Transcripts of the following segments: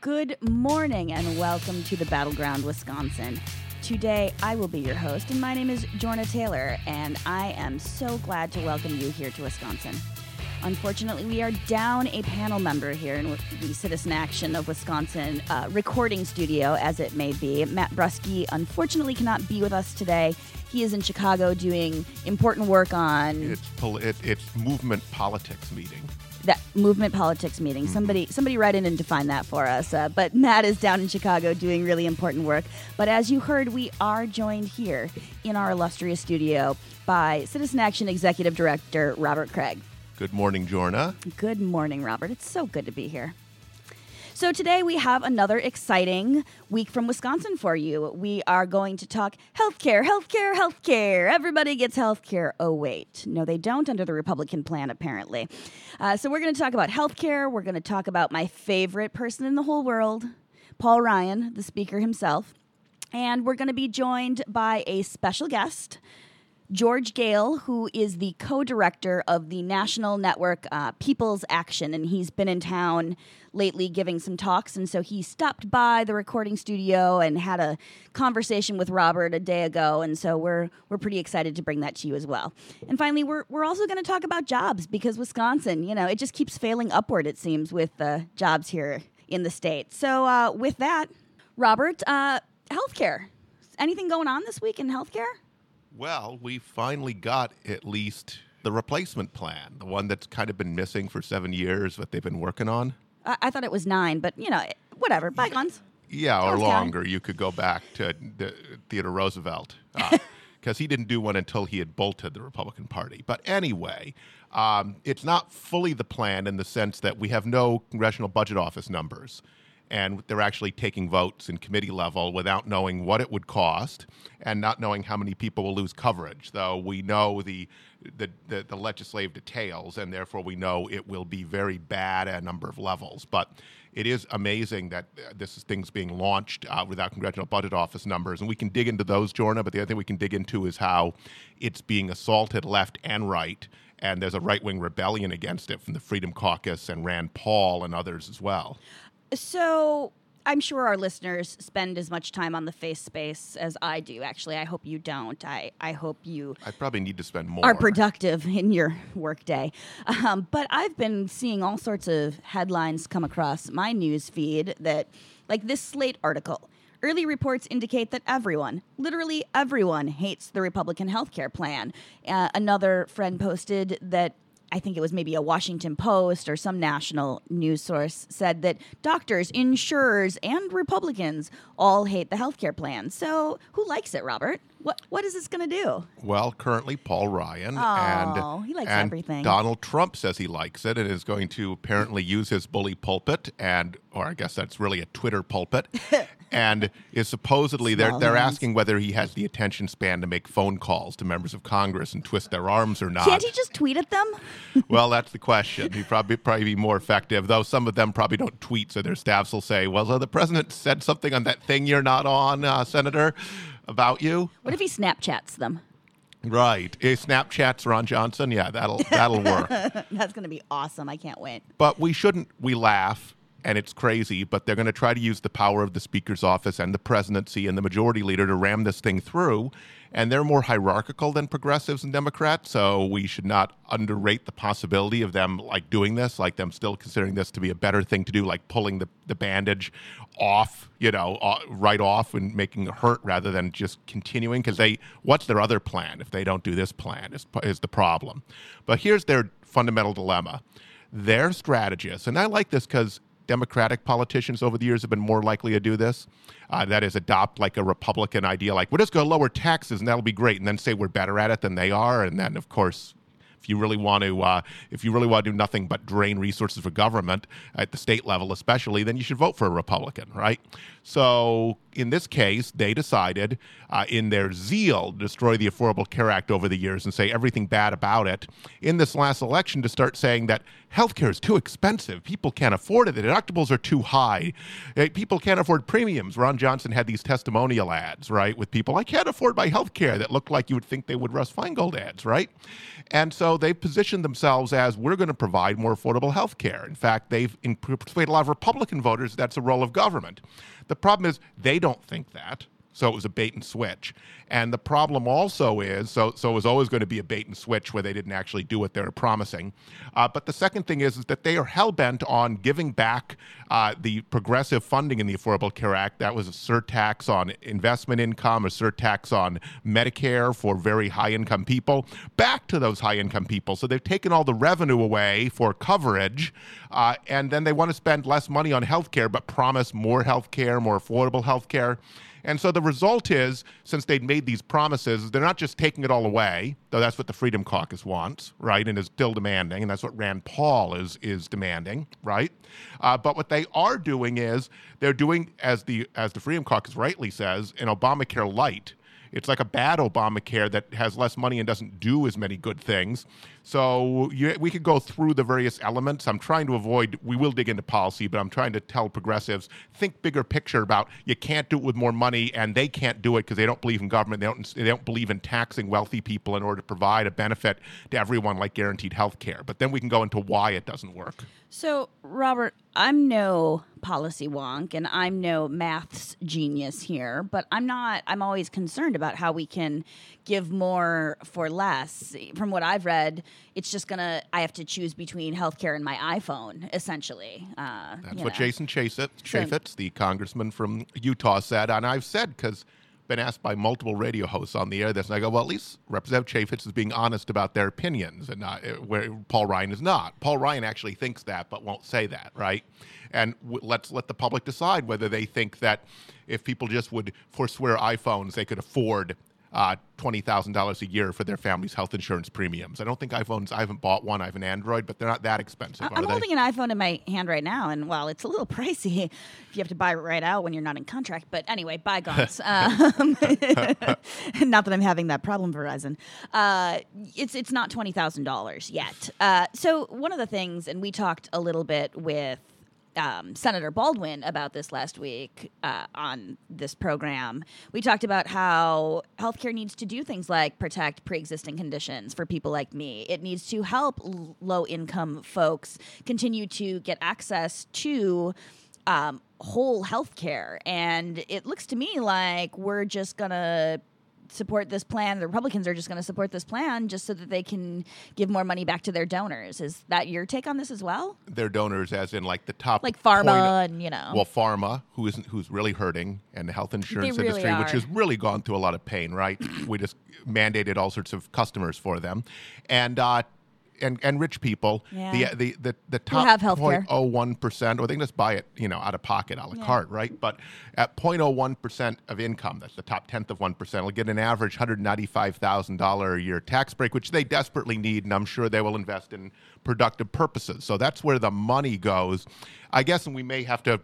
Good morning and welcome to the Battleground, Wisconsin. Today I will be your host, and my name is Jorna Taylor, and I am so glad to welcome you here to Wisconsin. Unfortunately, we are down a panel member here in the Citizen Action of Wisconsin uh, recording studio, as it may be. Matt Brusky unfortunately cannot be with us today. He is in Chicago doing important work on It's pol- it, it's movement politics meeting. Movement politics meeting. Somebody, somebody write in and define that for us. Uh, but Matt is down in Chicago doing really important work. But as you heard, we are joined here in our illustrious studio by Citizen Action Executive Director Robert Kraig. Good morning, Jorna. Good morning, Robert. It's so good to be here. So, today we have another exciting week from Wisconsin for you. We are going to talk healthcare, healthcare, healthcare. Everybody gets healthcare. Oh, wait. No, they don't under the Republican plan, apparently. Uh, so, we're going to talk about healthcare. We're going to talk about my favorite person in the whole world, Paul Ryan, the speaker himself. And we're going to be joined by a special guest. George Goehl, who is the co director of the national network uh, People's Action, and he's been in town lately giving some talks. And so he stopped by the recording studio and had a conversation with Robert a day ago. And so we're, we're pretty excited to bring that to you as well. And finally, we're, we're also going to talk about jobs because Wisconsin, you know, it just keeps failing upward, it seems, with uh, jobs here in the state. So uh, with that, Robert, uh, healthcare. Anything going on this week in healthcare? Well, we finally got at least the replacement plan, the one that's kind of been missing for seven years, but they've been working on. I, I thought it was nine, but you know, whatever. Bygones. Yeah, or longer. You could go back to the, Theodore Roosevelt because he didn't do one until he had bolted the Republican Party. But anyway, um, it's not fully the plan in the sense that we have no Congressional Budget Office numbers. And they're actually taking votes in committee level without knowing what it would cost and not knowing how many people will lose coverage. Though we know the, the, the, the legislative details, and therefore we know it will be very bad at a number of levels. But it is amazing that uh, this is things being launched uh, without congressional budget office numbers, and we can dig into those, Jorna. But the other thing we can dig into is how it's being assaulted left and right, and there's a right wing rebellion against it from the Freedom Caucus and Rand Paul and others as well. So I'm sure our listeners spend as much time on the face space as I do. Actually, I hope you don't. I, I hope you I probably need to spend more. are productive in your workday. Um, but I've been seeing all sorts of headlines come across my news feed that, like this Slate article. Early reports indicate that everyone, literally everyone, hates the Republican health care plan. Uh, another friend posted that I think it was maybe a Washington Post or some national news source said that doctors, insurers, and Republicans all hate the healthcare plan. So, who likes it, Robert? What what is this going to do? Well, currently Paul Ryan Oh, and he likes and everything. Donald Trump says he likes it and is going to apparently use his bully pulpit and or I guess that's really a Twitter pulpit and is supposedly they're they're asking whether he has the attention span to make phone calls to members of Congress and twist their arms or not. Can't he just tweet at them? well, that's the question. He'd probably probably be more effective, though some of them probably don't tweet, so their staffs will say, "Well, so the president said something on that thing you're not on, uh, Senator, about you." What if he Snapchats them? Right. Eh, Snapchat's Ron Johnson. Yeah, that'll that'll work. That's going to be awesome. I can't wait. But we shouldn't. We laugh, and it's crazy. But they're going to try to use the power of the speaker's office and the presidency and the majority leader to ram this thing through. And they're more hierarchical than progressives and Democrats, so we should not underrate the possibility of them like doing this, like them still considering this to be a better thing to do, like pulling the, the bandage off, you know, right off and making it hurt rather than just continuing. Because they, what's their other plan if they don't do this plan? Is is the problem. But here's their fundamental dilemma: their strategists, and I like this because Democratic politicians over the years have been more likely to do this. Uh, that is, adopt like a Republican idea, like we're just going to lower taxes and that'll be great, and then say we're better at it than they are, and then of course. If you really want to, uh, if you really want to do nothing but drain resources for government at the state level, especially, then you should vote for a Republican, right? So, in this case, they decided, uh, in their zeal, to destroy the Affordable Care Act over the years and say everything bad about it, in this last election, to start saying that healthcare is too expensive. People can't afford it. The deductibles are too high. Eh, people can't afford premiums. Ron Johnson had these testimonial ads, right, with people, I can't afford my healthcare, that looked like you would think they would Russ Feingold ads, right? And so they've positioned themselves as we're going to provide more affordable healthcare. In fact, they've persuaded a lot of Republican voters that's a role of government. The problem is they don't think that. So it was a bait and switch. And the problem also is so so it was always going to be a bait and switch where they didn't actually do what they were promising. Uh, but the second thing is, is that they are hell bent on giving back uh, the progressive funding in the Affordable Care Act. That was a surtax on investment income, a surtax on Medicare for very high income people, back to those high income people. So they've taken all the revenue away for coverage, uh, and then they want to spend less money on health care, but promise more health care, more affordable health care. And so the result is, since they'd made these promises, they're not just taking it all away, though that's what the Freedom Caucus wants, right, and is still demanding, and that's what Rand Paul is is demanding, right? Uh, but what they are doing is they're doing, as the as the Freedom Caucus rightly says, an Obamacare light it's like a bad Obamacare that has less money and doesn't do as many good things. So you, we could go through the various elements. I'm trying to avoid, we will dig into policy, but I'm trying to tell progressives think bigger picture about you can't do it with more money, and they can't do it because they don't believe in government. They don't, they don't believe in taxing wealthy people in order to provide a benefit to everyone like guaranteed health care. But then we can go into why it doesn't work. So, Robert, I'm no policy wonk and I'm no maths genius here, but I'm not, I'm always concerned about how we can give more for less. From what I've read, it's just to, I have to choose between healthcare and my iPhone, essentially. Uh, That's what know. Jason Chaffetz, Chaffetz, the congressman from Utah, said. And I've said, because been asked by multiple radio hosts on the air this, and I go, well, at least Representative Chaffetz is being honest about their opinions, and not, uh, where Paul Ryan is not. Paul Ryan actually thinks that, but won't say that, right? And w- let's let the public decide whether they think that if people just would forswear iPhones, they could afford uh, $20,000 a year for their family's health insurance premiums. I don't think iPhones, I haven't bought one, I have an Android, but they're not that expensive. I'm holding an iPhone in my hand right now, and while it's a little pricey if you have to buy it right out when you're not in contract, but anyway, bygones. um, not that I'm having that problem, Verizon. Uh, it's, it's not $20,000 yet. Uh, so, one of the things, and we talked a little bit with um, Senator Baldwin about this last week uh, on this program. We talked about how healthcare needs to do things like protect pre existing conditions for people like me. It needs to help l- low income folks continue to get access to. Um, whole healthcare, and it looks to me like we're just gonna support this plan. The Republicans are just going to support this plan just so that they can give more money back to their donors. Is that your take on this as well? Their donors, as in like the top, like pharma, and you know, well, pharma, who isn't, who's really hurting, and the health insurance really industry, are. which has really gone through a lot of pain. Right, we just mandated all sorts of customers for them, and uh, and, and rich people, yeah. the, the the the top have 0.01 percent, or they can just buy it, you know, out of pocket, a la yeah. carte, right? But at 0.01 percent of income, that's the top tenth of one percent, will get an average 195 thousand dollar a year tax break, which they desperately need, and I'm sure they will invest in productive purposes. So that's where the money goes. I guess, and we may have to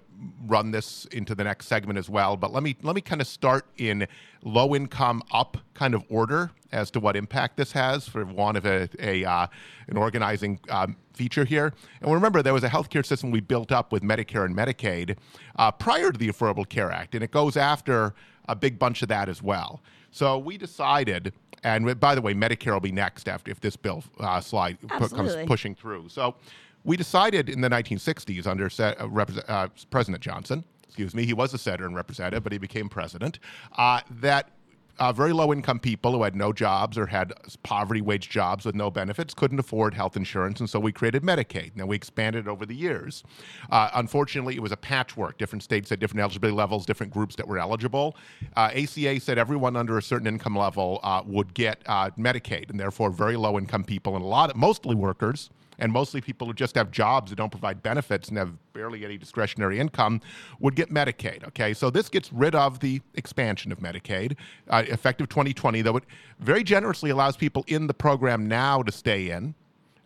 run this into the next segment as well. But let me let me kind of start in low income up kind of order as to what impact this has for one of a, a uh, an organizing um, feature here. And remember, there was a healthcare system we built up with Medicare and Medicaid uh, prior to the Affordable Care Act, and it goes after a big bunch of that as well. So we decided and by the way, Medicare will be next after if this bill uh, slide pu- comes pushing through. So we decided in the 1960s under uh, uh, President Johnson, excuse me, he was a senator and representative, but he became president, uh, that uh, very low income people who had no jobs or had poverty wage jobs with no benefits couldn't afford health insurance, and so we created Medicaid. Now we expanded over the years. Uh, unfortunately, it was a patchwork. Different states had different eligibility levels, different groups that were eligible. Uh, ACA said everyone under a certain income level uh, would get uh, Medicaid, and therefore very low income people and a lot, of, mostly workers and mostly people who just have jobs that don't provide benefits and have barely any discretionary income would get Medicaid. Okay, so this gets rid of the expansion of Medicaid, uh, effective 2020, though it very generously allows people in the program now to stay in.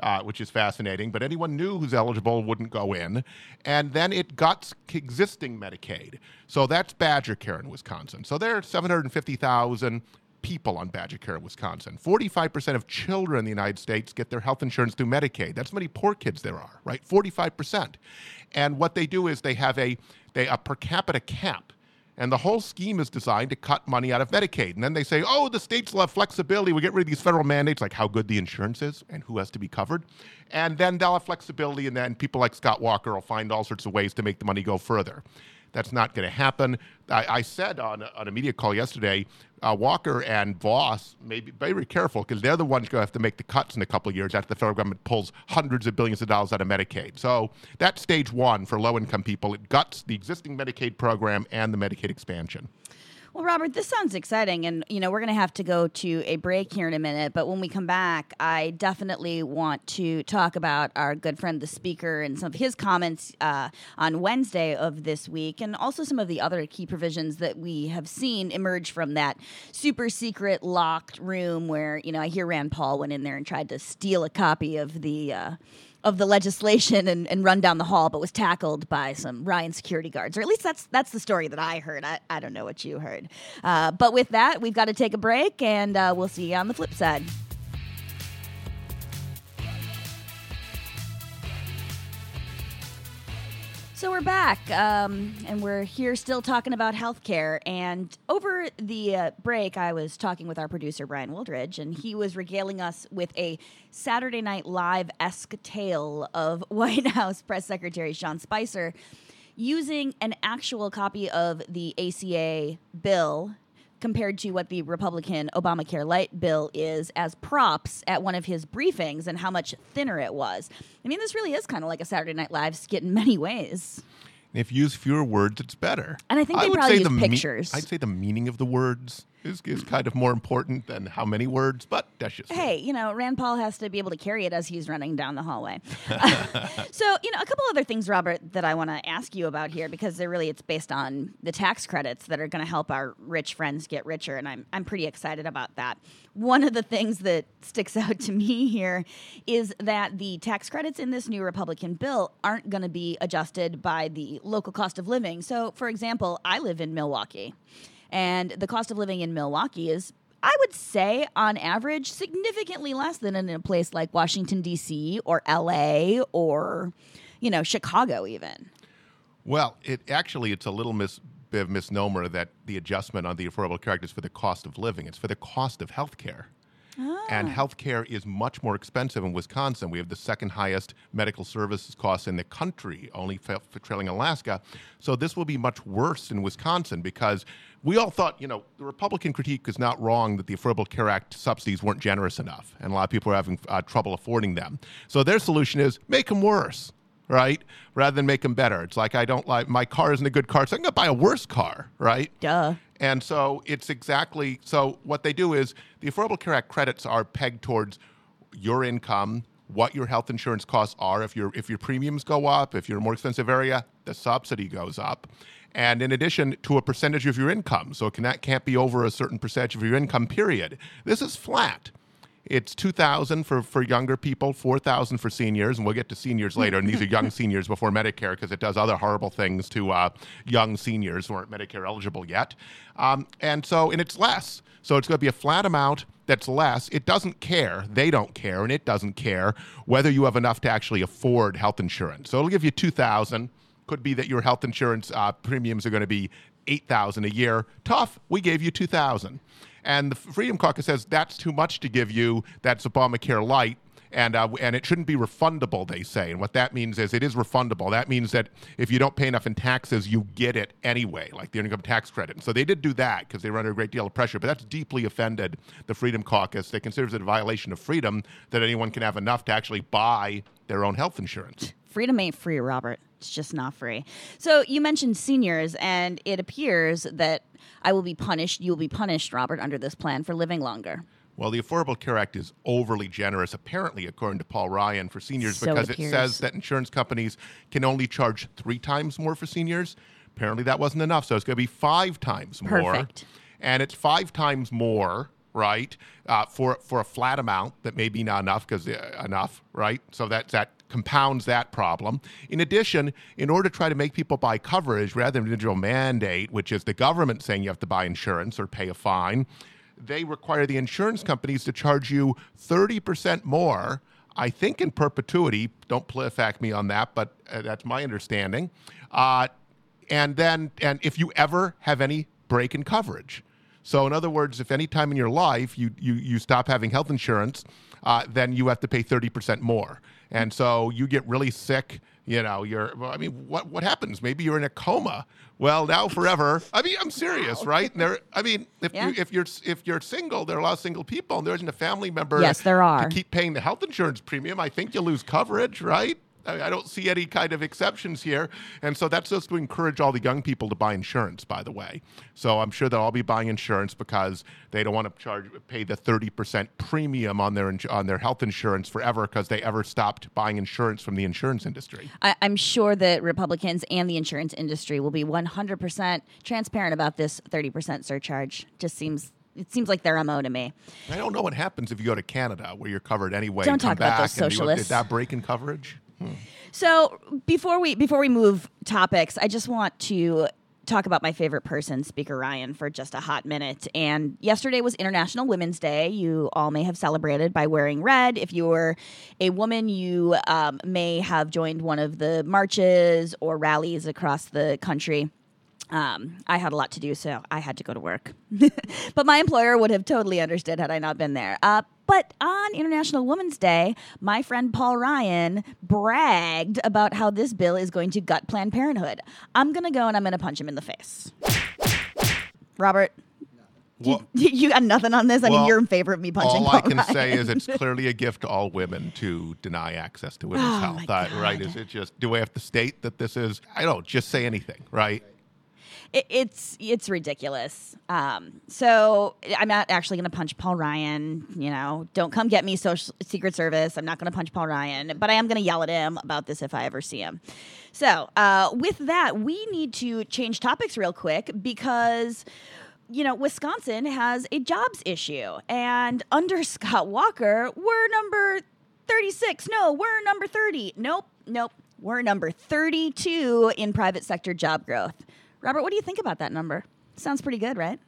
uh, which is fascinating. But anyone new who's eligible wouldn't go in. And then it guts existing Medicaid. So that's Badger Care in Wisconsin. So there are 750,000 people on Badger Care in Wisconsin. 45% of children in the United States get their health insurance through Medicaid. That's how many poor kids there are, right? 45%. And what they do is they have a, they, a per capita cap. And the whole scheme is designed to cut money out of Medicaid. And then they say, oh, the states will have flexibility. We get rid of these federal mandates, like how good the insurance is and who has to be covered. And then they'll have flexibility, and then people like Scott Walker will find all sorts of ways to make the money go further. That's not going to happen. I, I, said on on a media call yesterday, uh, Walker and Vos may be very careful because they're the ones going to have to make the cuts in a couple of years after the federal government pulls hundreds of billions of dollars out of Medicaid. So that's stage one for low income people. It guts the existing Medicaid program and the Medicaid expansion. Well, Robert, this sounds exciting. And, you know, we're going to have to go to a break here in a minute. But when we come back, I definitely want to talk about our good friend, the speaker, and some of his comments uh, on Wednesday of this week, and also some of the other key provisions that we have seen emerge from that super secret locked room where, you know, I hear Rand Paul went in there and tried to steal a copy of the. Uh, of the legislation and, and run down the hall, but was tackled by some Ryan security guards, or at least that's that's the story that I heard. I, I don't know what you heard, uh, but with that, we've got to take a break, and uh, we'll see you on the flip side. So we're back, um, and we're here still talking about healthcare. And over the uh, break, I was talking with our producer Brian Wildridge, and he was regaling us with a Saturday Night Live esque tale of White House Press Secretary Sean Spicer using an actual copy of the ACA bill compared to what the Republican Obamacare Light bill is as props at one of his briefings and how much thinner it was. I mean, this really is kind of like a Saturday Night Live skit in many ways. If you use fewer words, it's better. And I think they I probably use pictures. Me- I'd say the meaning of the words is, is kind of more important than how many words, but that's just. Hey, you know, Rand Paul has to be able to carry it as he's running down the hallway. so, you know, a couple other things, Robert, that I want to ask you about here because they're really it's based on the tax credits that are going to help our rich friends get richer, and I'm I'm pretty excited about that. One of the things that sticks out to me here is that the tax credits in this new Republican bill aren't going to be adjusted by the local cost of living. So, for example, I live in Milwaukee. And the cost of living in Milwaukee is I would say, on average, significantly less than in a place like Washington, D.C., or L.A., or, you know, Chicago, even. Well, it actually, it's a little mis- bit of misnomer that the adjustment on the Affordable Care Act is for the cost of living. It's for the cost of health care. And ah. healthcare is much more expensive in Wisconsin. We have the second highest medical services costs in the country, only trailing Alaska. So this will be much worse in Wisconsin because we all thought, you know, the Republican critique is not wrong that the Affordable Care Act subsidies weren't generous enough, and a lot of people are having uh, trouble affording them. So their solution is make them worse right? Rather than make them better. It's like I don't like my car isn't a good car, so I'm gonna buy a worse car, right? Duh. And so it's exactly so what they do is the Affordable Care Act credits are pegged towards your income, what your health insurance costs are. If your if your premiums go up, if you're a more expensive area, the subsidy goes up. And in addition to a percentage of your income. So it can, that can't be over a certain percentage of your income, period. This is flat. It's 2000 for, for younger people, 4000 for seniors, and we'll get to seniors later. And these are young seniors before Medicare because it does other horrible things to uh, young seniors who aren't Medicare eligible yet. Um, and so, and it's less. So it's going to be a flat amount that's less. It doesn't care. They don't care, and it doesn't care whether you have enough to actually afford health insurance. So it'll give you 2000 could be that your health insurance uh, premiums are going to be 8000 a year. Tough. We gave you 2000 and the Freedom Caucus says that's too much to give you. That's Obamacare light. And, uh, and it shouldn't be refundable, they say. And what that means is it is refundable. That means that if you don't pay enough in taxes, you get it anyway, like the income tax credit. And so they did do that because they were under a great deal of pressure. But that's deeply offended the Freedom Caucus. They consider it a violation of freedom that anyone can have enough to actually buy their own health insurance. Freedom ain't free, Robert. It's just not free. So you mentioned seniors, and it appears that I will be punished, you will be punished, Robert, under this plan for living longer. Well, the Affordable Care Act is overly generous, apparently, according to Paul Ryan, for seniors so because it, it says that insurance companies can only charge three times more for seniors. Apparently, that wasn't enough, so it's going to be five times more. Perfect. And it's five times more right? Uh, for for a flat amount that may be not enough because uh, enough, right? So that that compounds that problem. In addition, in order to try to make people buy coverage rather than individual mandate, which is the government saying you have to buy insurance or pay a fine, they require the insurance companies to charge you 30% more. I think in perpetuity, don't fact me on that, but uh, that's my understanding. Uh, and then, and if you ever have any break in coverage. So, in other words, if any time in your life you, you, you stop having health insurance, uh, then you have to pay 30% more. And so you get really sick. You know, you're i mean, what, what happens? Maybe you're in a coma. Well, now forever. I mean, I'm serious, wow. right? And there, I mean, if, yeah. you, if you're if you're single, there are a lot of single people, and there isn't a family member. Yes, there are. To keep paying the health insurance premium, I think you lose coverage, right? I don't see any kind of exceptions here. And so that's just to encourage all the young people to buy insurance, by the way. So I'm sure they'll all be buying insurance because they don't want to charge pay the 30% premium on their on their health insurance forever because they ever stopped buying insurance from the insurance industry. I, am sure that Republicans and the insurance industry will be 100% transparent about this 30% surcharge. Just seems it seems like their mo to me. I don't know what happens if you go to Canada where you're covered anyway. Don't talk about those socialists. did that break in coverage? So before we before we move topics, I just want to talk about my favorite person, Speaker Ryan, for just a hot minute. And yesterday was International Women's Day. You all may have celebrated by wearing red. If you were a woman, you um, may have joined one of the marches or rallies across the country. Um, I had a lot to do, so I had to go to work. but my employer would have totally understood had I not been there. Uh, but on International Women's Day, my friend Paul Ryan bragged about how this bill is going to gut Planned Parenthood. I'm going to go and I'm going to punch him in the face. Robert, well, you, you, got nothing on this. I well, mean, you're in favor of me punching. All I can Ryan. say is it's clearly a gift to all women to deny access to women's oh health. Uh, right? Is it just? Do we have to state that this is? I don't just say anything, right? It, it's it's ridiculous. Um, so I'm not actually going to punch Paul Ryan. You know, don't come get me, Social Secret Service. I'm not going to punch Paul Ryan, but I am going to yell at him about this if I ever see him. So uh, with that, we need to change topics real quick because you know, Wisconsin has a jobs issue. And under Scott Walker, we're number 36. No, we're number 30. Nope, nope. We're number 32 in private sector job growth. Robert, what do you think about that number? Sounds pretty good, right?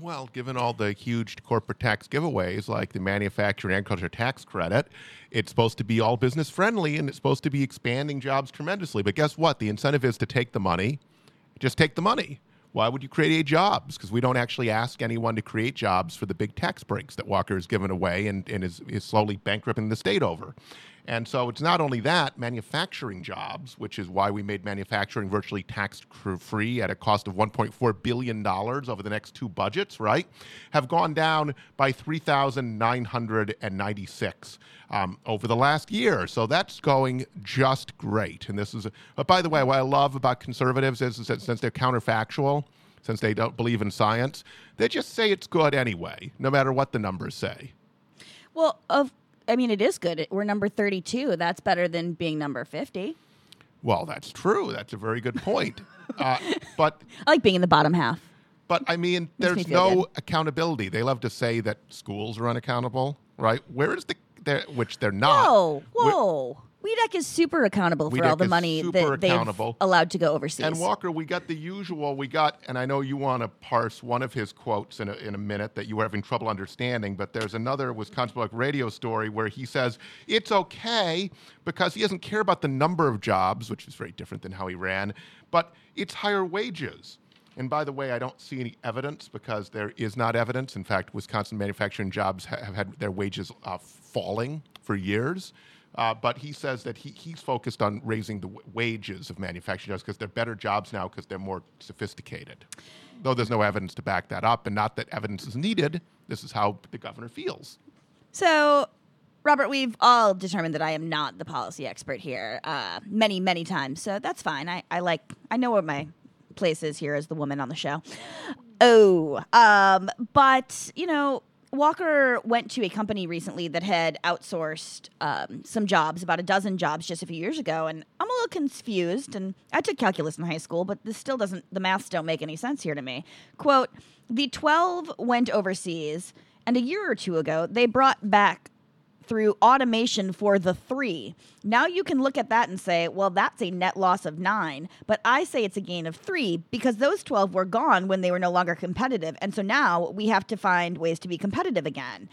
Well, given all the huge corporate tax giveaways like the manufacturing and agriculture tax credit, it's supposed to be all business friendly and it's supposed to be expanding jobs tremendously. But guess what? The incentive is to take the money. Just take the money. Why would you create jobs? Because we don't actually ask anyone to create jobs for the big tax breaks that Walker has given away and, and is, is slowly bankrupting the state over. And so it's not only that, manufacturing jobs, which is why we made manufacturing virtually tax free at a cost of $1.4 billion over the next two budgets, right, have gone down by 3,996 um, over the last year. So that's going just great. And this is, but by the way, what I love about conservatives is, is that since they're counterfactual, since they don't believe in science, they just say it's good anyway, no matter what the numbers say. Well, of I mean, it is good. We're number 32. That's better than being number 50. Well, that's true. That's a very good point. uh, but I like being in the bottom half. But I mean, there's me no good. accountability. They love to say that schools are unaccountable, right? Where is the which they're not? Whoa, whoa. Where, WEDC is super accountable for all the money that they've allowed to go overseas. And Walker, we got the usual. We got, and I know you want to parse one of his quotes in a, in a minute that you were having trouble understanding, but there's another Wisconsin Public Radio story where he says it's okay because he doesn't care about the number of jobs, which is very different than how he ran, but it's higher wages. And by the way, I don't see any evidence because there is not evidence. In fact, Wisconsin manufacturing jobs have had their wages uh, falling for years. Uh, but he says that he, he's focused on raising the w- wages of manufacturing jobs because they're better jobs now because they're more sophisticated. Though there's no evidence to back that up, and not that evidence is needed, this is how the governor feels. So, Robert, we've all determined that I am not the policy expert here uh, many, many times. So that's fine. I, I like, I know what my place is here as the woman on the show. Oh, um, but, you know, Walker went to a company recently that had outsourced um, some jobs, about a dozen jobs just a few years ago, and I'm a little confused. And I took calculus in high school, but this still doesn't, the maths don't make any sense here to me. Quote, the 12 went overseas And a year or two ago, they brought back through automation for the three. Now you can look at that and say, well, that's a net loss of nine. But I say it's a gain of three because those 12 were gone when they were no longer competitive. And so now we have to find ways to be competitive again.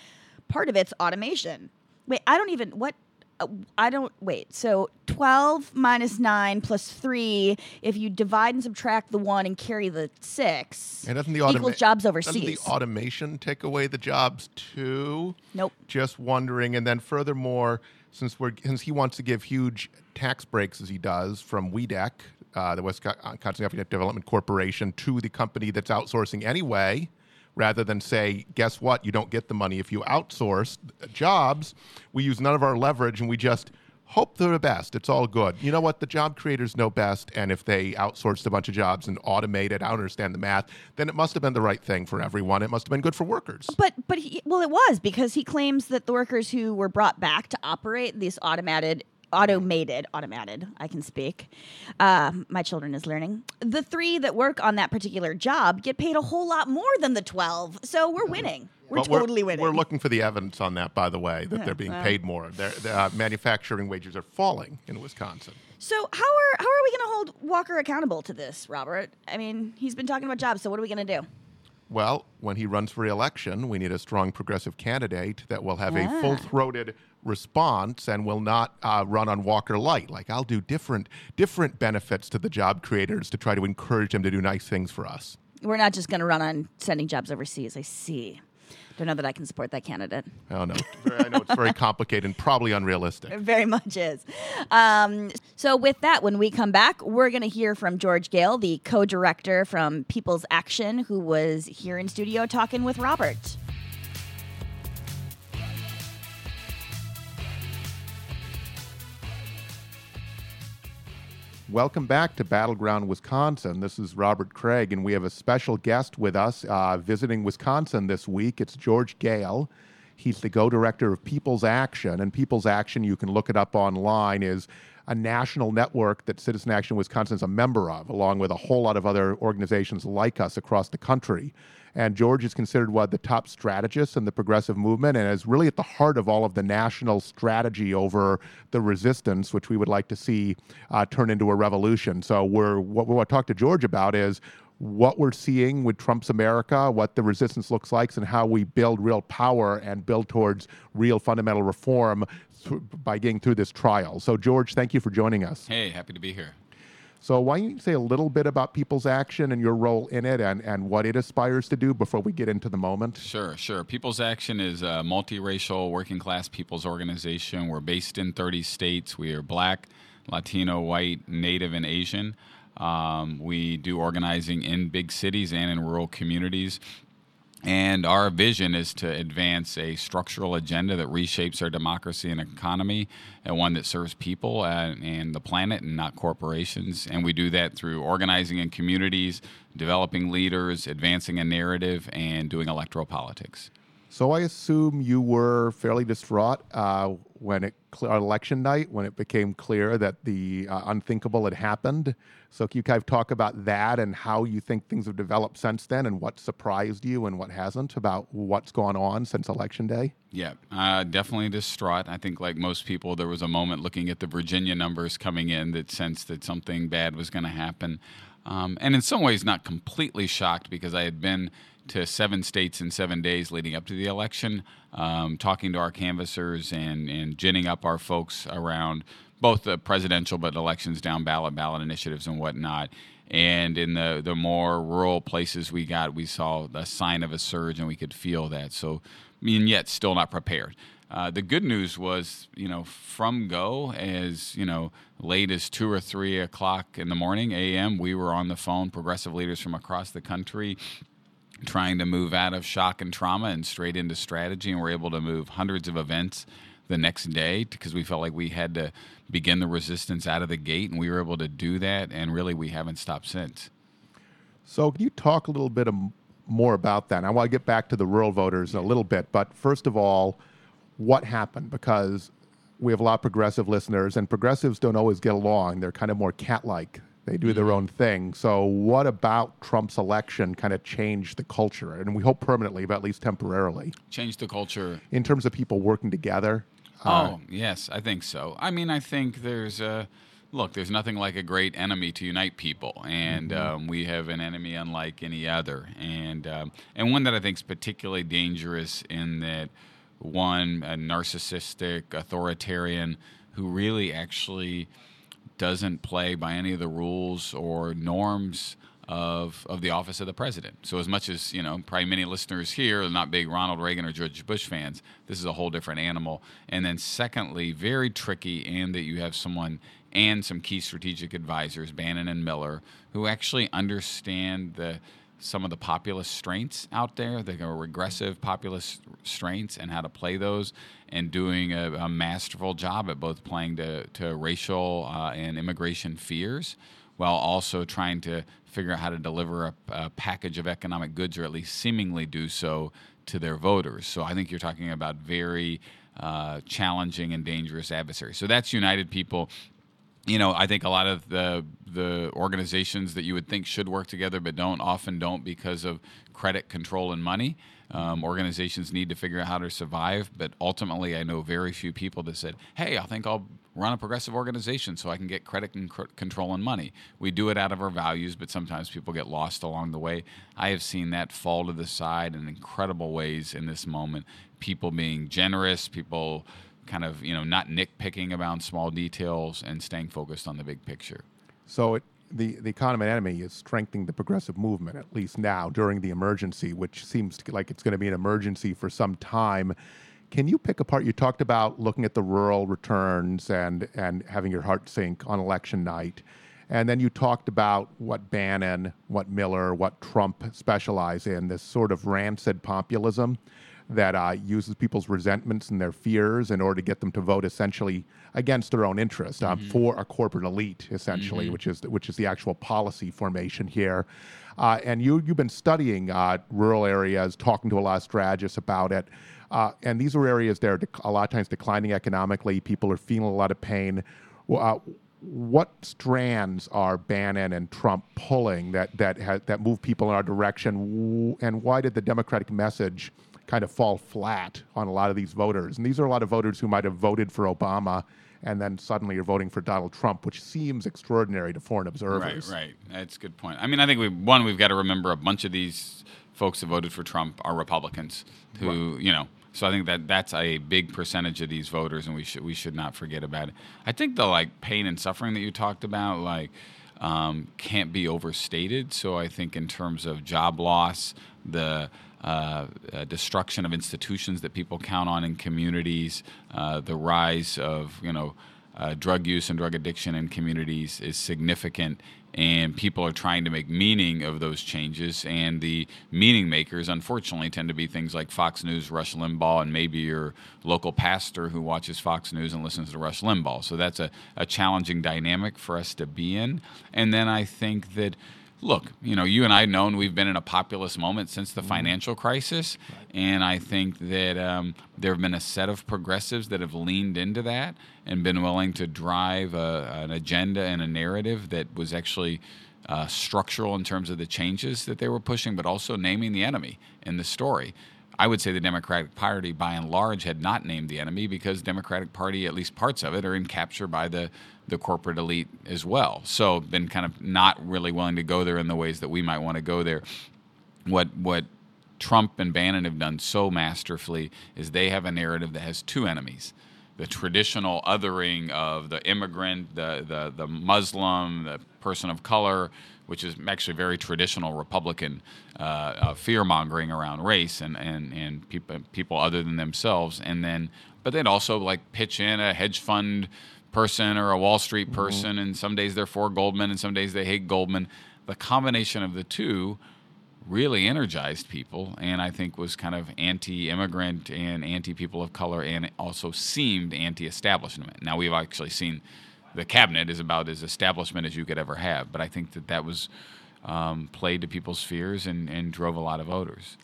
Part of it's automation. Wait, I don't even, what? Uh, I don't wait. So 12 minus 9 plus 3 if you divide and subtract the 1 and carry the 6 And doesn't the equals automa- jobs Doesn't the automation take away the jobs too? nope. Just wondering. And then furthermore, since we're since he wants to give huge tax breaks as he does from WEDC, uh, the Wisconsin Economic Development Corporation, to the company that's outsourcing anyway, rather than say, guess what, you don't get the money if you outsource jobs. We use none of our leverage and we just hope for the best. It's all good. You know what? The job creators know best. And if they outsourced a bunch of jobs and automated, I don't understand the math, then it must have been the right thing for everyone. It must have been good for workers. But but he, well, it was because he claims that the workers who were brought back to operate these automated automated automated i can speak. Uh, my children is learning. The three that work on that particular job get paid a whole lot more than the 12 so we're winning. We're But totally winning. We're looking for the evidence on that, by the way, that Yeah, they're being well. paid more. Their uh, manufacturing wages are falling in Wisconsin. so how are how are we going to hold walker accountable to this robert? I mean he's been talking about jobs so what are we going to do Well, when he runs for election, we need a strong progressive candidate that will have Ah. a full throated response and will not uh, run on Walker Light. Like I'll do different different benefits to the job creators to try to encourage them to do nice things for us. we're not just going to run on sending jobs overseas i see don't know that i can support that candidate I don't know. I know it's very complicated and probably unrealistic. It very much is. Um, so, with that, when we come back, we're going to hear from George Goehl, the co director from People's Action, who was here in studio talking with Robert. Welcome back to Battleground Wisconsin. This is Robert Kraig, and we have a special guest with us uh, visiting Wisconsin this week. It's George Goehl. He's the go director of People's Action, and People's Action, you can look it up online, is a national network that Citizen Action Wisconsin is a member of, along with a whole lot of other organizations like us across the country. And George is considered one of the top strategists in the progressive movement and is really at the heart of all of the national strategy over the resistance, which we would like to see uh, turn into a revolution. So we're what we want to talk to George about is what we're seeing with Trump's America, what the resistance looks like, and how we build real power and build towards real fundamental reform th- by getting through this trial. So, George, thank you for joining us. Hey, happy to be here. So, why don't you say a little bit about People's Action and your role in it and, and what it aspires to do before we get into the moment? Sure, sure. People's Action is a multiracial working class people's organization. We're based in 30 states. We are black, Latino, white, Native, and Asian. Um, we do organizing in big cities and in rural communities. And our vision is to advance a structural agenda that reshapes our democracy and economy, and one that serves people and, and the planet and not corporations. And we do that through organizing in communities, developing leaders, advancing a narrative, and doing electoral politics. So, I assume you were fairly distraught uh, when it on election night when it became clear that the uh, unthinkable had happened. So, can you kind of talk about that and how you think things have developed since then, and what surprised you and what hasn't about what's gone on since election day? Yeah, uh, definitely distraught. I think, like most people, there was a moment looking at the Virginia numbers coming in that sensed that something bad was going to happen. Um, and in some ways, not completely shocked because I had been to seven states in seven days leading up to the election, um, talking to our canvassers and, and ginning up our folks around both the presidential but elections down ballot, ballot initiatives, and whatnot. And in the, the more rural places we got, we saw a sign of a surge and we could feel that. So, and yet still not prepared. Uh, the good news was, you know, from go as you know, late as two or three o'clock in the morning a.m. We were on the phone, progressive leaders from across the country, trying to move out of shock and trauma and straight into strategy, and we're able to move hundreds of events the next day because we felt like we had to begin the resistance out of the gate, and we were able to do that, and really we haven't stopped since. So, can you talk a little bit more about that? And I want to get back to the rural voters in a little bit, but first of all, what happened? Because we have a lot of progressive listeners, and progressives don't always get along. They're kind of more cat like They do their own thing. So, what about Trump's election kind of changed the culture? And we hope permanently, but at least temporarily, Change the culture in terms of people working together. Oh, yes, I think so. I mean, I think there's a look, there's nothing like a great enemy to unite people, and um, we have an enemy unlike any other, and um, and one that I think is particularly dangerous in that one a narcissistic authoritarian who really actually doesn't play by any of the rules or norms of of the office of the president. So as much as you know, probably many listeners here are not big Ronald Reagan or George Bush fans. This is a whole different animal. And then secondly, very tricky, and that you have someone and some key strategic advisors, Bannon and Miller, who actually understand the some of the populist strengths out there, the regressive populist strengths, and how to play those, and doing a, a masterful job at both playing to, to racial uh, and immigration fears, while also trying to figure out how to deliver a, a package of economic goods, or at least seemingly do so, to their voters. So I think you're talking about very uh, challenging and dangerous adversaries. So that's United People you know, I think a lot of the the organizations that you would think should work together but don't often don't because of credit control and money. Um, organizations need to figure out how to survive, but ultimately, I know very few people that said, "Hey, I think I'll run a progressive organization so I can get credit and control and money." We do it out of our values, but sometimes people get lost along the way. I have seen that fall to the side in incredible ways in this moment. People being generous, people kind of you know not nitpicking about small details and staying focused on the big picture. So it, the the common enemy is strengthening the progressive movement, at least now during the emergency, which seems to, like it's going to be an emergency for some time. Can you pick apart? You talked about looking at the rural returns and and having your heart sink on election night, and then you talked about what Bannon, what Miller, what Trump specialize in this sort of rancid populism that uh, uses people's resentments and their fears in order to get them to vote essentially against their own interest um, mm-hmm. for a corporate elite, essentially, mm-hmm. which is which is the actual policy formation here. Uh, and you you've been studying uh, rural areas, talking to a lot of strategists about it. Uh, and these are areas that are dec- a lot of times declining economically. People are feeling a lot of pain. Uh, what strands are Bannon and Trump pulling that that ha- that move people in our direction? And why did the Democratic message kind of fall flat on a lot of these voters. And these are a lot of voters who might have voted for Obama and then suddenly you're voting for Donald Trump, which seems extraordinary to foreign observers. Right, right. That's a good point. I mean, I think we one we've got to remember a bunch of these folks who voted for Trump are Republicans who, right. you know, so I think that that's a big percentage of these voters, and we should we should not forget about it. I think the like pain and suffering that you talked about, like, um, can't be overstated. So I think in terms of job loss, the uh, uh, destruction of institutions that people count on in communities, uh, the rise of you know uh, drug use and drug addiction in communities is significant, and people are trying to make meaning of those changes. And the meaning makers, unfortunately, tend to be things like Fox News, Rush Limbaugh, and maybe your local pastor who watches Fox News and listens to Rush Limbaugh. So that's a, a challenging dynamic for us to be in. And then I think that look, you know, you and I known we've been in a populist moment since the mm-hmm. financial crisis, right. and I think that um, there have been a set of progressives that have leaned into that and been willing to drive a, an agenda and a narrative that was actually. Uh, structural in terms of the changes that they were pushing, but also naming the enemy in the story. I would say the Democratic Party, by and large, had not named the enemy because Democratic Party, at least parts of it, are in capture by the the corporate elite as well. So been kind of not really willing to go there in the ways that we might want to go there. What what Trump and Bannon have done so masterfully is they have a narrative that has two enemies. The traditional othering of the immigrant, the, the, the Muslim, the person of color, which is actually very traditional Republican uh, uh, fear mongering around race and, and, and people, people other than themselves. And then, but they'd also like pitch in a hedge fund person or a Wall Street mm-hmm. person, mm-hmm. and some days they're for Goldman and some days they hate Goldman. The combination of the two really energized people and I think was kind of anti immigrant and anti people of color and also seemed anti establishment. Now, we've actually seen the cabinet is about as establishment as you could ever have. But I think that that was um, played to people's fears and, and drove a lot of voters.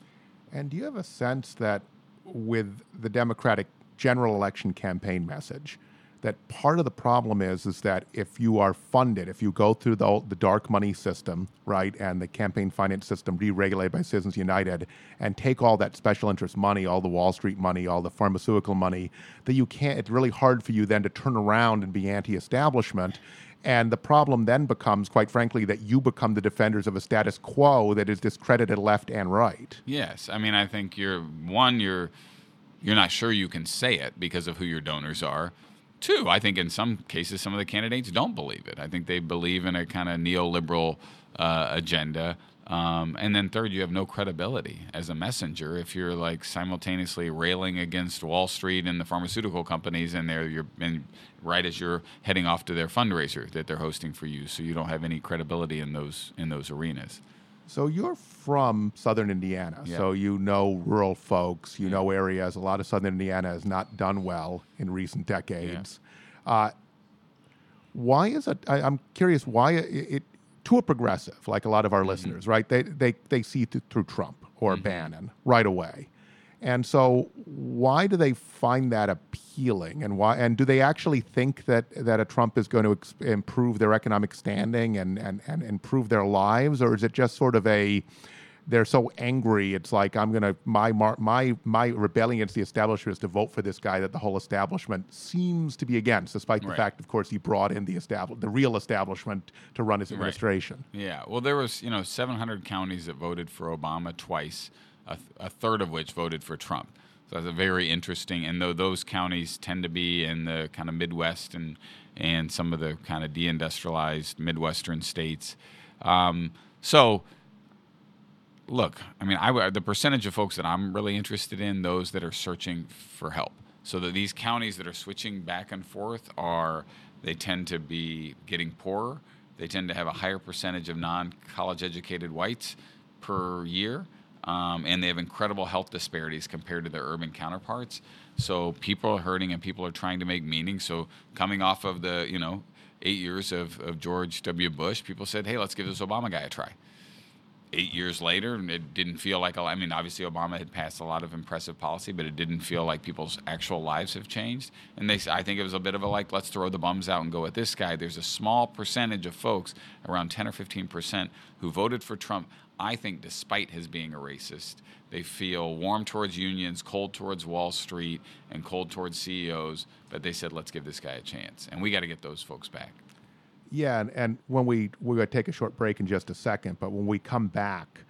And do you have a sense that with the Democratic general election campaign message, that part of the problem is is that if you are funded, if you go through the, the dark money system, right, and the campaign finance system deregulated by Citizens United, and take all that special interest money, all the Wall Street money, all the pharmaceutical money, that you can't. It's really hard for you then to turn around and be anti-establishment. And the problem then becomes, quite frankly, that you become the defenders of a status quo that is discredited left and right. Yes, I mean, I think you're one, you're you're not sure you can say it because of who your donors are. Two, I think in some cases some of the candidates don't believe it. I think they believe in a kind of neoliberal uh, agenda. Um, and then third, you have no credibility as a messenger if you're like simultaneously railing against Wall Street and the pharmaceutical companies, and they're you're and right as you're heading off to their fundraiser that they're hosting for you, so you don't have any credibility in those in those arenas. So you're from Southern Indiana, Yeah. so you know rural folks, you know areas. A lot of Southern Indiana has not done well in recent decades. Uh, why is it? I, I'm curious why it, it to a progressive like a lot of our listeners, right? They they they see th- through Trump or Bannon right away, and so why do they find that appealing? And why? And do they actually think that that a Trump is going to ex- improve their economic standing and, and and improve their lives, or is it just sort of a they're so angry. It's like I'm gonna my my my rebellion against the establishment is to vote for this guy that the whole establishment seems to be against, despite the Right. fact, of course, he brought in the establish the real establishment to run his administration. Yeah, well, there was you know 700 counties that voted for Obama twice, a, th- a third of which voted for Trump. So that's a very interesting. And though those counties tend to be in the kind of Midwest and and some of the kind of deindustrialized Midwestern states, um, so look, I mean, I the percentage of folks that I'm really interested in, those that are searching for help. So that these counties that are switching back and forth are, they tend to be getting poorer. They tend to have a higher percentage of non-college educated whites per year, um, and they have incredible health disparities compared to their urban counterparts. So people are hurting, and people are trying to make meaning. So coming off of the, you know, eight years of, of George W. Bush, people said, "Hey, let's give this Obama guy a try." eight years later, it didn't feel like a I mean, obviously Obama had passed a lot of impressive policy, but it didn't feel like people's actual lives have changed. And they, I think it was a bit of a like, let's throw the bums out and go with this guy. There's a small percentage of folks, around 10 or 15 percent, who voted for Trump. I think, despite his being a racist, they feel warm towards unions, cold towards Wall Street, and cold towards CEOs. But they said, let's give this guy a chance, and we got to get those folks back. Yeah, and, and when we we're going to take a short break in just a second, but when we come back,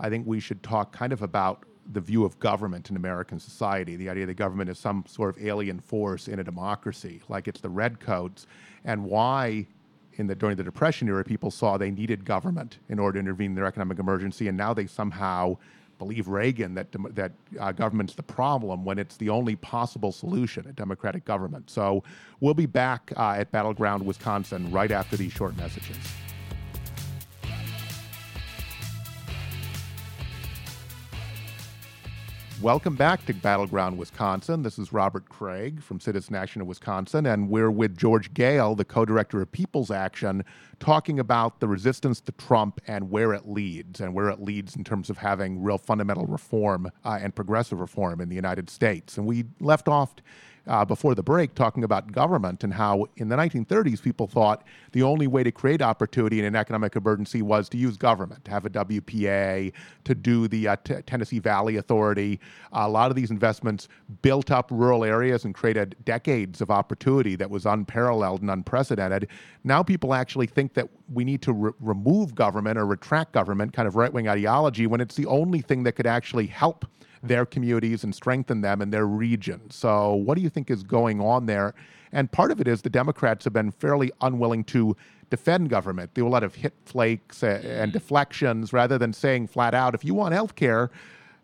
I think we should talk kind of about the view of government in American society. The idea that government is some sort of alien force in a democracy, like it's the redcoats, and why in the during the Depression era people saw they needed government in order to intervene in their economic emergency, and now they somehow believe Reagan that that uh, government's the problem when it's the only possible solution, a democratic government. So we'll be back uh, at Battleground, Wisconsin, right after these short messages. Welcome back to Battleground Wisconsin. This is Robert Kraig from Citizen Action of Wisconsin, and we're with George Goehl, the co director of People's Action, talking about the resistance to Trump and where it leads, and where it leads in terms of having real fundamental reform uh, and progressive reform in the United States. And we left off uh, before the break talking about government and how in the 1930s people thought the only way to create opportunity in an economic emergency was to use government, to have a WPA, to do the uh, T- Tennessee Valley Authority. a lot of these investments built up rural areas and created decades of opportunity that was unparalleled and unprecedented. Now people actually think that we need to re- remove government or retract government, kind of right wing ideology, when it's the only thing that could actually help their communities and strengthen them in their region. So, what do you think is going on there? And part of it is the Democrats have been fairly unwilling to defend government. They do a lot of hit flakes and deflections rather than saying flat out, if you want health care,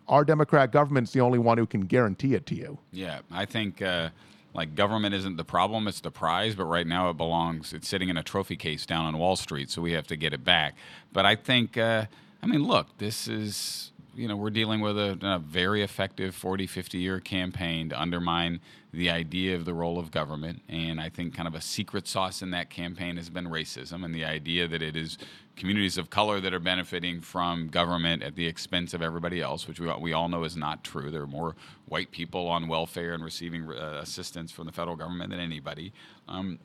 our Democrat government's the only one who can guarantee it to you. Yeah, I think uh, like government isn't the problem; it's the prize. But right now, it belongs. It's sitting in a trophy case down on Wall Street, so we have to get it back. But I think, uh, I mean, look, this is you know, we're dealing with a, a, very effective 40, 50 year campaign to undermine the idea of the role of government. And I think kind of a secret sauce in that campaign has been racism and the idea that it is communities of color that are benefiting from government at the expense of everybody else, which we, we all know is not true. There are more white people on welfare and receiving uh, assistance from the federal government than anybody. Um,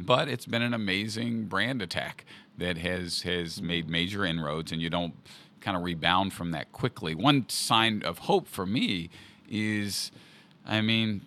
but it's been an amazing brand attack that has has made major inroads, and you don't kind of rebound from that quickly. One sign of hope for me is, I mean,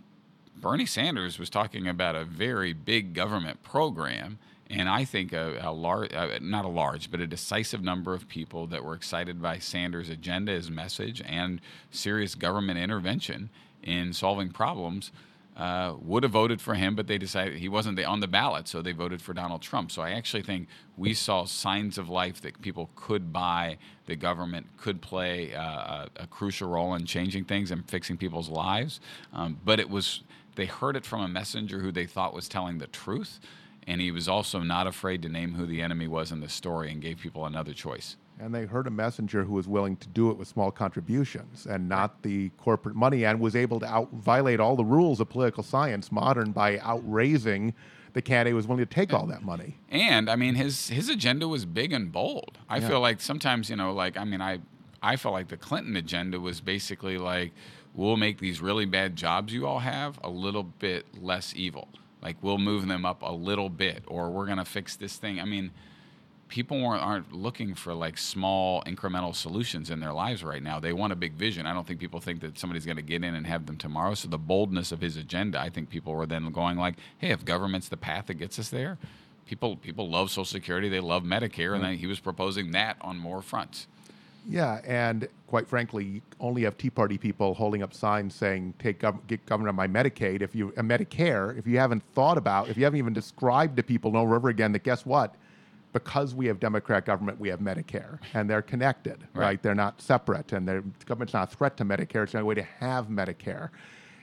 Bernie Sanders was talking about a very big government program. And I think a, a large, uh, not a large, but a decisive number of people that were excited by Sanders' agenda, his message, and serious government intervention in solving problems uh, would have voted for him, but they decided he wasn't on the ballot, so they voted for Donald Trump. So I actually think we saw signs of life that people could buy, the government could play uh, a, a, crucial role in changing things and fixing people's lives. Um, but it was they heard it from a messenger who they thought was telling the truth, and he was also not afraid to name who the enemy was in the story and gave people another choice and they heard a messenger who was willing to do it with small contributions and not the corporate money and was able to out violate all the rules of political science modern by outraising the candidate who was willing to take all that money. And I mean his his agenda was big and bold. I yeah. feel like sometimes, you know, like I mean I I felt like the Clinton agenda was basically like we'll make these really bad jobs you all have a little bit less evil. Like we'll move them up a little bit or we're going to fix this thing. I mean, people aren't looking for like small incremental solutions in their lives right now. They want a big vision. I don't think people think that somebody's going to get in and have them tomorrow. So the boldness of his agenda, I think people were then going like, "Hey, if government's the path that gets us there, people people love Social Security, they love Medicare, and then he was proposing that on more fronts." Yeah, and quite frankly, you only have Tea Party people holding up signs saying "Take gov- get government on my Medicaid." If you uh, Medicare, if you haven't thought about, if you haven't even described to people over and over again that guess what, because we have Democrat government, we have Medicare, and they're connected, right? right? They're not separate, and the government's not a threat to Medicare. It's the only way to have Medicare.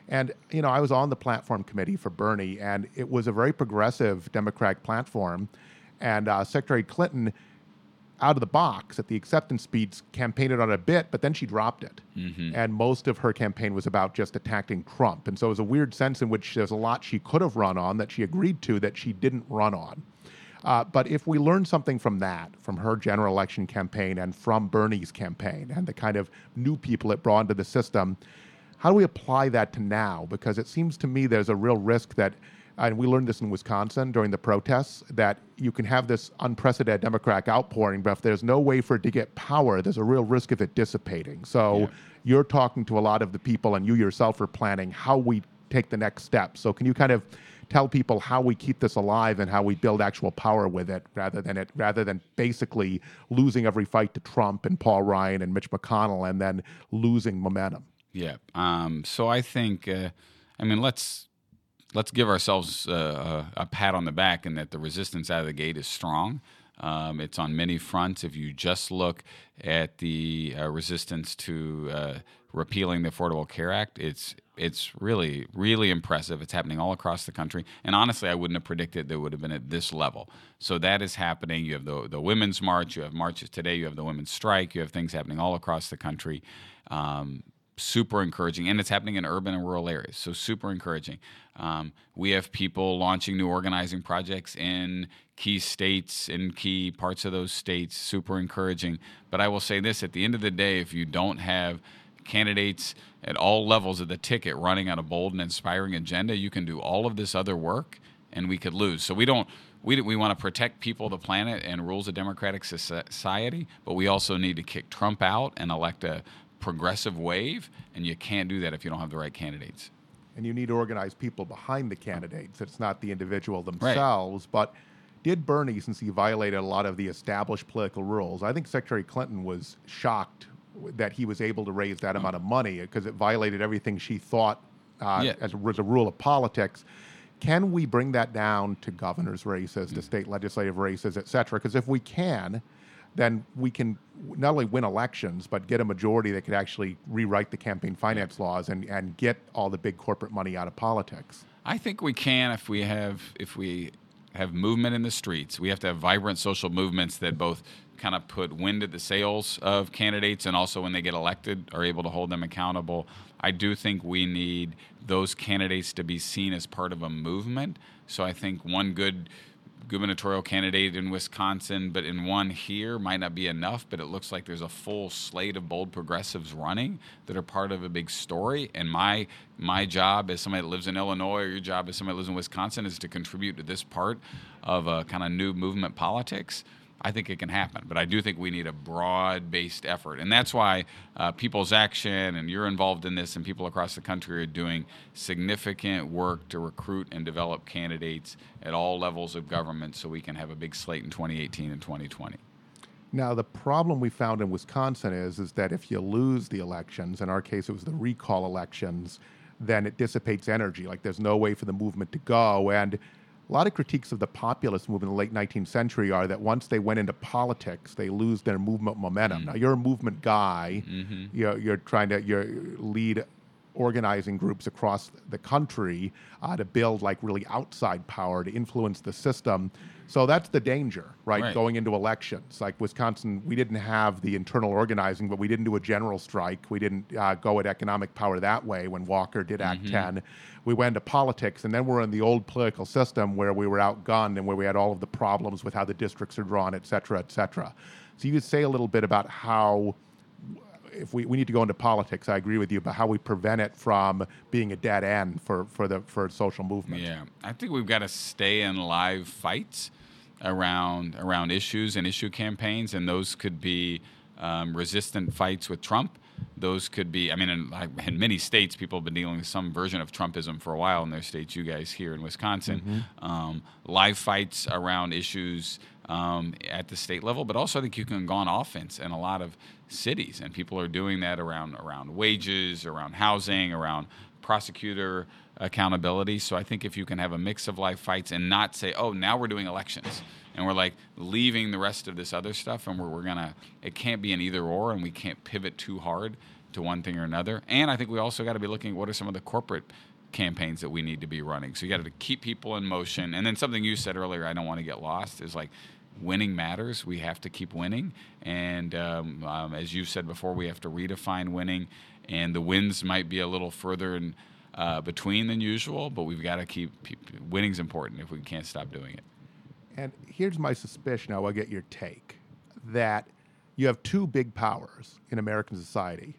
And you know, I was on the platform committee for Bernie, and it was a very progressive Democratic platform. And uh, Secretary Clinton, out of the box at the acceptance speech, campaigned on it a bit, but then she dropped it. Mm-hmm. And most of her campaign was about just attacking Trump. And so it was a weird sense in which there's a lot she could have run on that she agreed to that she didn't run on. Uh, but if we learn something from that, from her general election campaign and from Bernie's campaign and the kind of new people it brought into the system, how do we apply that to now? Because it seems to me there's a real risk that, and we learned this in Wisconsin during the protests, that you can have this unprecedented Democratic outpouring, but if there's no way for it to get power, there's a real risk of it dissipating. So yeah. you're talking to a lot of the people, and you yourself are planning how we take the next step. So can you kind of tell people how we keep this alive and how we build actual power with it rather than it rather than basically losing every fight to Trump and Paul Ryan and Mitch McConnell and then losing momentum. Yeah. Um, so I think, uh, I mean, let's let's give ourselves uh, a, a, pat on the back in that the resistance out of the gate is strong. Um, it's on many fronts. If you just look at the uh, resistance to uh, repealing the Affordable Care Act, it's it's really really impressive. It's happening all across the country, and honestly, I wouldn't have predicted that would have been at this level. So that is happening. You have the the women's march. You have marches today. You have the women's strike. You have things happening all across the country. Um, super encouraging, and it's happening in urban and rural areas. So super encouraging. Um, we have people launching new organizing projects in key states, in key parts of those states. Super encouraging. But I will say this: at the end of the day, if you don't have candidates at all levels of the ticket running on a bold and inspiring agenda, you can do all of this other work, and we could lose. So we don't. We, we want to protect people, the planet, and rules of democratic society, but we also need to kick Trump out and elect a progressive wave, and you can't do that if you don't have the right candidates. And you need to organize people behind the candidates. It's not the individual themselves, right. but did Bernie, since he violated a lot of the established political rules, I think Secretary Clinton was shocked that he was able to raise that amount of money because it violated everything she thought uh, yeah. as, a, as a rule of politics. Can we bring that down to governor's races, mm. to state legislative races, et cetera? Because if we can, then we can not only win elections, but get a majority that could actually rewrite the campaign finance laws and, and get all the big corporate money out of politics. I think we can if we have if we have movement in the streets. We have to have vibrant social movements that both kind of put wind at the sails of candidates and also when they get elected are able to hold them accountable. I do think we need those candidates to be seen as part of a movement. So I think one good gubernatorial candidate in Wisconsin, but in one here might not be enough. But it looks like there's a full slate of bold progressives running that are part of a big story. And my my job as somebody that lives in Illinois, or your job as somebody that lives in Wisconsin, is to contribute to this part of uh, a kind of new movement politics. I think it can happen. But I do think we need a broad based effort. And that's why uh, People's Action and you're involved in this, and people across the country are doing significant work to recruit and develop candidates at all levels of government so we can have a big slate in 2018 and 2020. Now, the problem we found in Wisconsin is, is that if you lose the elections, in our case it was the recall elections, then it dissipates energy. Like there's no way for the movement to go. And a lot of critiques of the populist movement in the late 19th century are that once they went into politics, they lose their movement momentum. Mm-hmm. Now, you're a movement guy. Mm-hmm. You're, you're trying to you're lead organizing groups across the country uh, to build like really outside power to influence the system. So that's the danger, right? right? Going into elections. Like Wisconsin, we didn't have the internal organizing, but we didn't do a general strike. We didn't uh, go at economic power that way when Walker did Act mm-hmm. 10. We went to politics, and then we're in the old political system where we were outgunned and where we had all of the problems with how the districts are drawn, et cetera, et cetera. So you could say a little bit about how if we, we need to go into politics, I agree with you, but how we prevent it from being a dead end for, for the for social movement. Yeah, I think we've got to stay in live fights around around issues and issue campaigns, and those could be um, resistant fights with Trump. Those could be, I mean, in, in, many states, people have been dealing with some version of Trumpism for a while in their states. You guys here in Wisconsin, mm-hmm. um, live fights around issues um, at the state level, but also I think you can go on offense in a lot of cities, and people are doing that around around wages, around housing, around prosecutor accountability. So I think if you can have a mix of life fights and not say, oh, now we're doing elections and we're like leaving the rest of this other stuff and we're, we're gonna, it can't be an either or and we can't pivot too hard to one thing or another. And I think we also got to be looking at what are some of the corporate campaigns that we need to be running. So you got to keep people in motion. And then something you said earlier, I don't want to get lost, is like winning matters. We have to keep winning. And um, um, as you've said before, we have to redefine winning. And the wins might be a little further in, uh, between than usual, but we've got to keep, keep winning's important if we can't stop doing it. And here's my suspicion. I will get your take that you have two big powers in American society: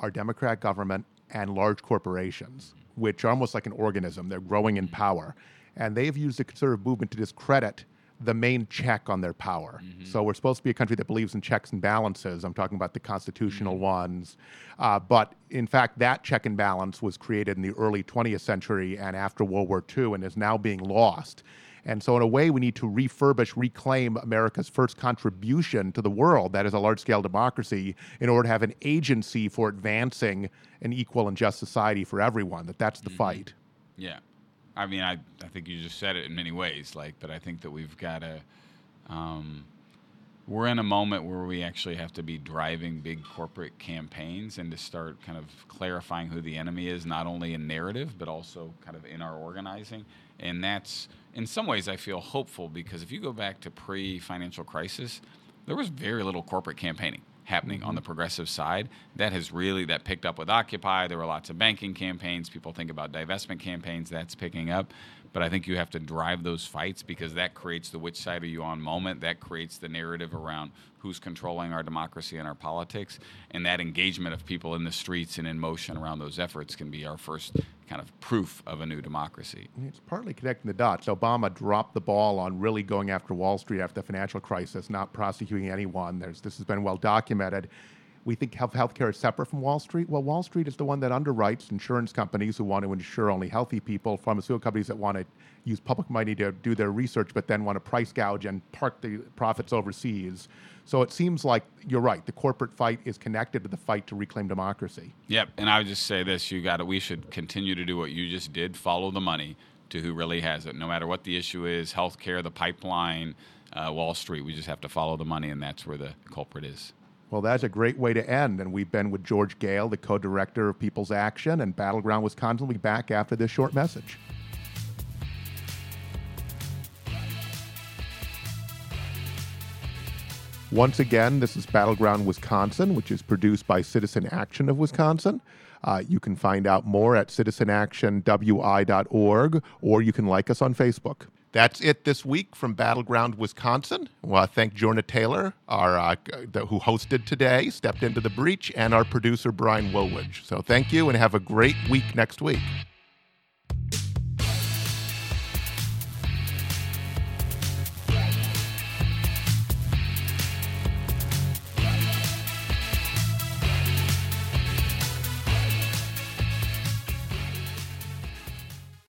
our Democrat government and large corporations, which are almost like an organism. They're growing in power, and they've used the conservative movement to discredit the main check on their power. Mm-hmm. So we're supposed to be a country that believes in checks and balances. I'm talking about the constitutional mm-hmm. ones. Uh, but in fact, that check and balance was created in the early 20th century and after World War II and is now being lost. And so, in a way, we need to refurbish, reclaim America's first contribution to the world, that is a large scale democracy, in order to have an agency for advancing an equal and just society for everyone. That that's the mm-hmm. fight. Yeah. I mean, I, I think you just said it in many ways, like, but I think that we've got to, um, we're in a moment where we actually have to be driving big corporate campaigns and to start kind of clarifying who the enemy is, not only in narrative, but also kind of in our organizing. And that's, in some ways, I feel hopeful because if you go back to pre financial crisis, there was very little corporate campaigning happening on the progressive side. That has really that picked up with Occupy. There were lots of banking campaigns. People think about divestment campaigns. That's picking up. But I think you have to drive those fights because that creates the which side are you on moment. That creates the narrative around who's controlling our democracy and our politics. And that engagement of people in the streets and in motion around those efforts can be our first kind of proof of a new democracy. It's partly connecting the dots. Obama dropped the ball on really going after Wall Street after the financial crisis, not prosecuting anyone. There's, this has been well documented we think health healthcare is separate from Wall Street. Well, Wall Street is the one that underwrites insurance companies who want to insure only healthy people, pharmaceutical companies that want to use public money to do their research, but then want to price gouge and park the profits overseas. So it seems like you're right. The corporate fight is connected to the fight to reclaim democracy. Yep, and I would just say this: you got to. We should continue to do what you just did. Follow the money to who really has it, no matter what the issue is. Healthcare, the pipeline, uh, Wall Street. We just have to follow the money, and that's where the culprit is. Well, that's a great way to end. And we've been with George Goehl, the co director of People's Action and Battleground Wisconsin. We'll be back after this short message. Once again, this is Battleground Wisconsin, which is produced by Citizen Action of Wisconsin. Uh, you can find out more at citizenactionwi.org or you can like us on Facebook. That's it this week from Battleground Wisconsin. I thank Jorna Taylor, our uh, the, who hosted today, stepped into the breach, and our producer Brian Woolwich. So thank you, and have a great week next week.